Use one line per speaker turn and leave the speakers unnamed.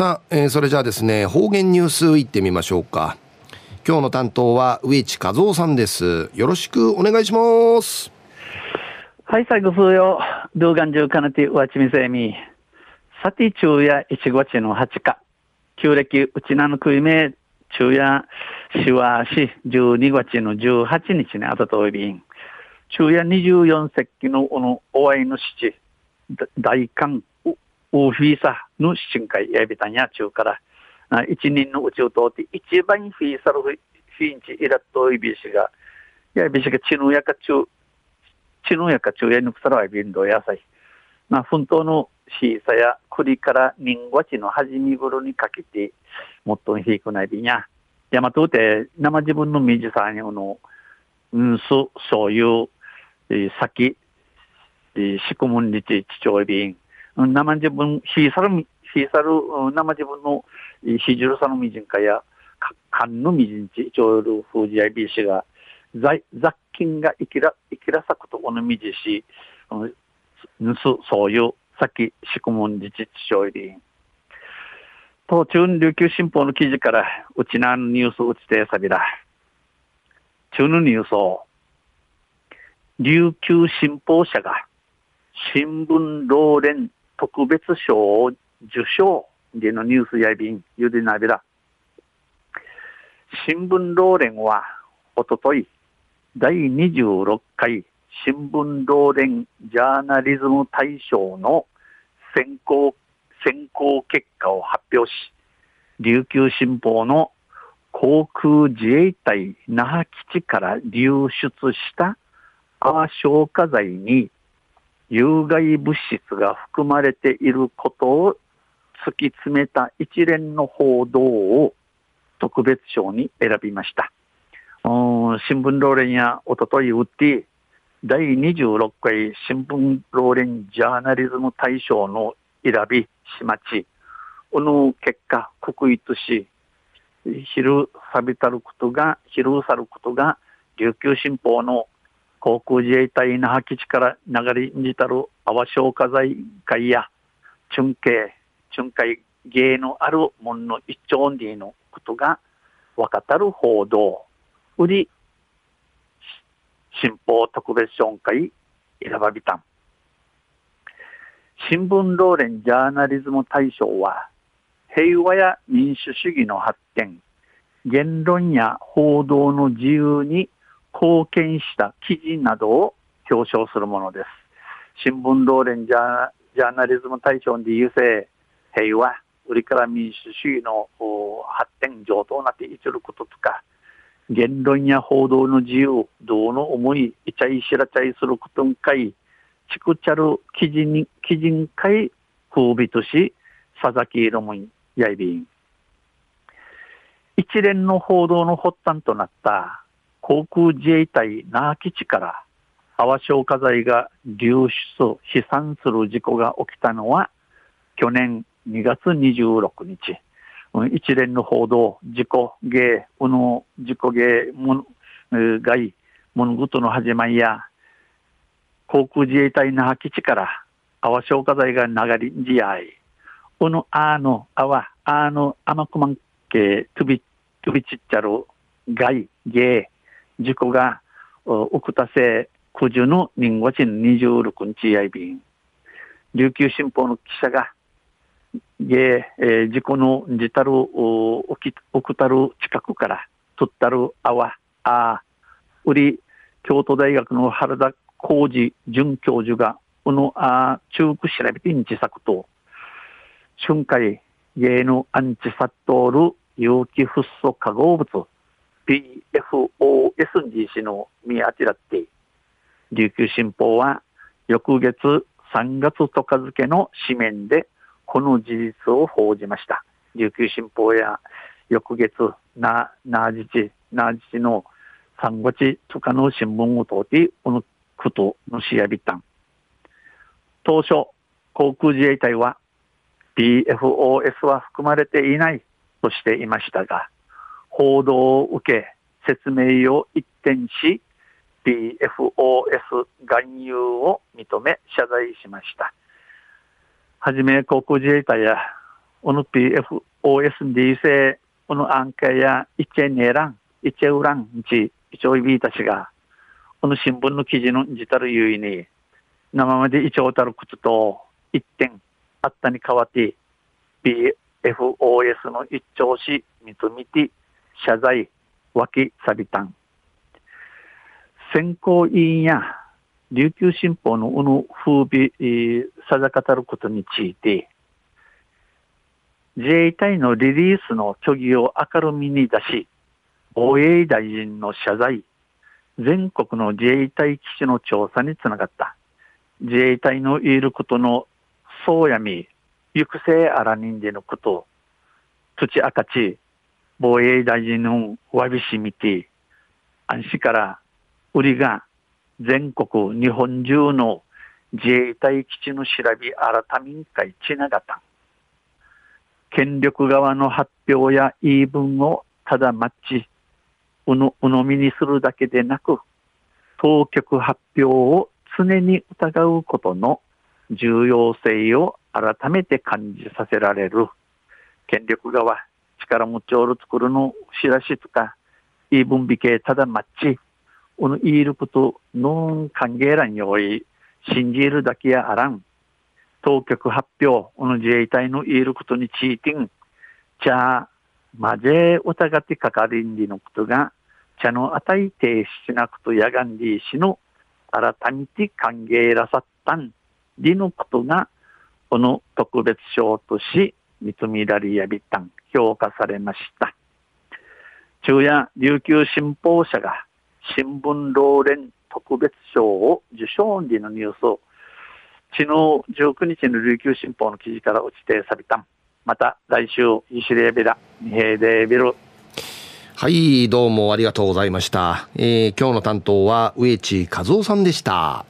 さあ、えー、それじゃあですね、方言ニュースいってみましょうか。今日の担当は植地和夫さんです。よろしくお願いします。
はい、最後数よ。動画中かなてわちみせみ。さて、昼夜1月の8日。旧暦うちなのくいめ、昼夜しわし12月の18日にあたといびん。昼夜24節気のおのお会いの七、大寒ウフィーサの深海やびたんや中から、一人の宇宙とって一番フィーサルフィンチイラットイビシが、やびしがチヌヤか中、チヌヤか中やぬくさらはビンドやさい。まあ、奮闘のシーサや栗から人ごちの始め頃にかけて、もっと低くないびんや。やまとて、生自分の水さんの、うんす、そういう、えー、先、えー、仕組むんにち、父親便、生自分、ひさる、ひさる、生自分の、ひじるさのみじんかや、かんのみじんち、ちょうるふうじやびしが、ざ雑菌がいきら、いきらさくとこのみじし、ぬす、そういう、さっき、しくもんじち、ちちょいりん。東中琉球新報の記事から、うちなのニュースうちてさびら。中のニュースを、琉球新報社が、新聞老連特別賞を受賞でのニュースやびん、ゆでなびら。新聞老連は、おととい、第26回新聞老連ジャーナリズム大賞の選考、選考結果を発表し、琉球新報の航空自衛隊那覇基地から流出した泡消火剤に有害物質が含まれていることを突き詰めた一連の報道を特別賞に選びました。新聞ローレンやおとといウッディ第26回新聞ローレンジャーナリズム大賞の選びしまち、この結果、国威とし、昼さびたることが、昼さることが、琉球新報の航空自衛隊那覇基地から流れにたる泡消火剤会や、中継、中海芸のあるもんの一丁にのことが分かたる報道、売り、新報特別賞会選ばびたん。新聞ローレンジャーナリズム大賞は、平和や民主主義の発展、言論や報道の自由に貢献した記事などを表彰するものです。新聞ローレンジャーナリズム大賞で優勢、平和、売りから民主主義の発展上等なっていることとか、言論や報道の自由、道の思い、いちゃいしらちゃいすることんかい、ちくちゃる記事に、記事んかい、風美とし、佐々木色もやいびん。一連の報道の発端となった航空自衛隊那覇基地から泡消火剤が流出、飛散する事故が起きたのは去年2月26日。一連の報道、事故芸、うの事故芸、もの、害、物事の始まりや、航空自衛隊那覇基地から泡消火剤が流れんじ合い、うのあの泡、あの甘くまんけ、とび、とびちっちゃる、害、芸、事故が、奥田製九十の人五人26日やいびん。琉球新報の記者が、げえー、事故のじたる、おき、奥たる近くから、とったるあわ、あ、売り、京都大学の原田浩二准教授が、このあ中区調べてんちさくと、春回、芸のアンチサットール有機フッ素化合物、PFOSGC の見当てらって、琉球新報は翌月3月10日付の紙面でこの事実を報じました。琉球新報や翌月な、なじち、なじちの3月10日の新聞を通って、このことのしやびたん。当初、航空自衛隊は PFOS は含まれていないとしていましたが、報道を受け、説明を一転し、PFOS 含有を認め謝罪しました。はじめ航空自衛隊やこの PFOSD 性、このアンケやイチェネラン、イチェウランチ、イチョイビーたちが、この新聞の記事の自たるゆいに、生までイチョウたること一点あったに変わって、PFOS の一丁し、みつみて、謝罪、脇さびたん。選考委員や琉球新報のうぬ風美、さざかたることについて、自衛隊のリリースの虚偽を明るみに出し、防衛大臣の謝罪、全国の自衛隊基地の調査につながった。自衛隊の言えることのそうやみ、行くせあら人でのこと、土赤ち、防衛大臣のわびしみて、安心から売りが全国日本中の自衛隊基地の調べ改めん会ちながた。権力側の発表や言い分をただ待ち、うの、うのみにするだけでなく、当局発表を常に疑うことの重要性を改めて感じさせられる。権力側、力持ちおる作るの知らしとか、言い分美形ただ待ち、うの言いることの歓迎欄におい、信じるだけやあらん。当局発表、この自衛隊の言えることについてん、じゃあ、まぜ疑ってかかりんりのことが、茶のあたい停止しなくとやがんりしの、改めて歓迎らさったん、りのことが、この特別賞とし、認められやびたん、評価されました。昼夜、琉球新報社が、新聞老連特別賞を受賞時のニュースを昨日19日の琉球新報の記事から落ちてさびたんまた来週、イシレベラ、ミヘデビル。
はい、どうもありがとうございました。えー、今日の担当は植地和夫さんでした。